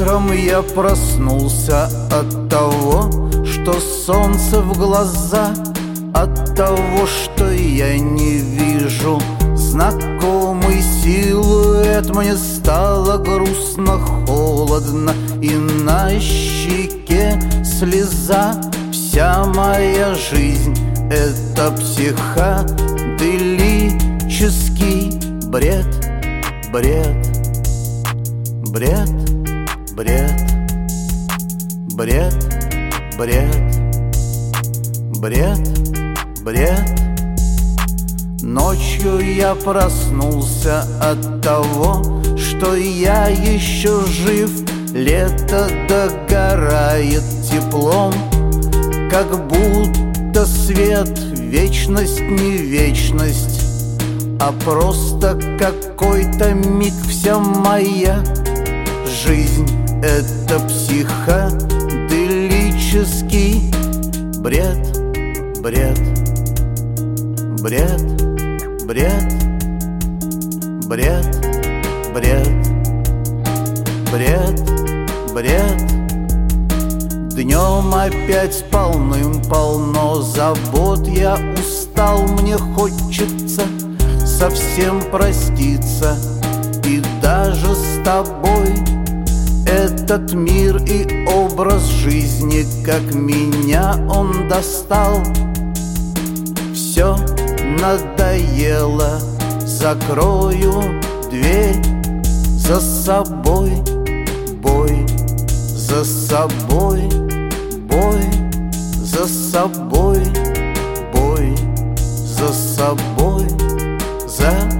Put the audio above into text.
я проснулся от того, что солнце в глаза От того, что я не вижу. Знакомый силуэт Мне стало грустно, холодно И на щеке слеза. Вся моя жизнь — это психоделический бред, бред, бред, бред, бред, бред, бред, бред. Ночью я проснулся от того, что я еще жив. Лето догорает теплом, как будто свет Вечность не вечность, а просто какой-то миг Вся моя жизнь — это психоделический бред, бред, бред бред, бред, бред, бред, бред. Днем опять полным-полно забот Я устал, мне хочется совсем проститься И даже с тобой этот мир и образ жизни, как меня он достал. Все надоело, закрою дверь за собой, бой, за собой, бой, за собой, бой, за собой, за собой.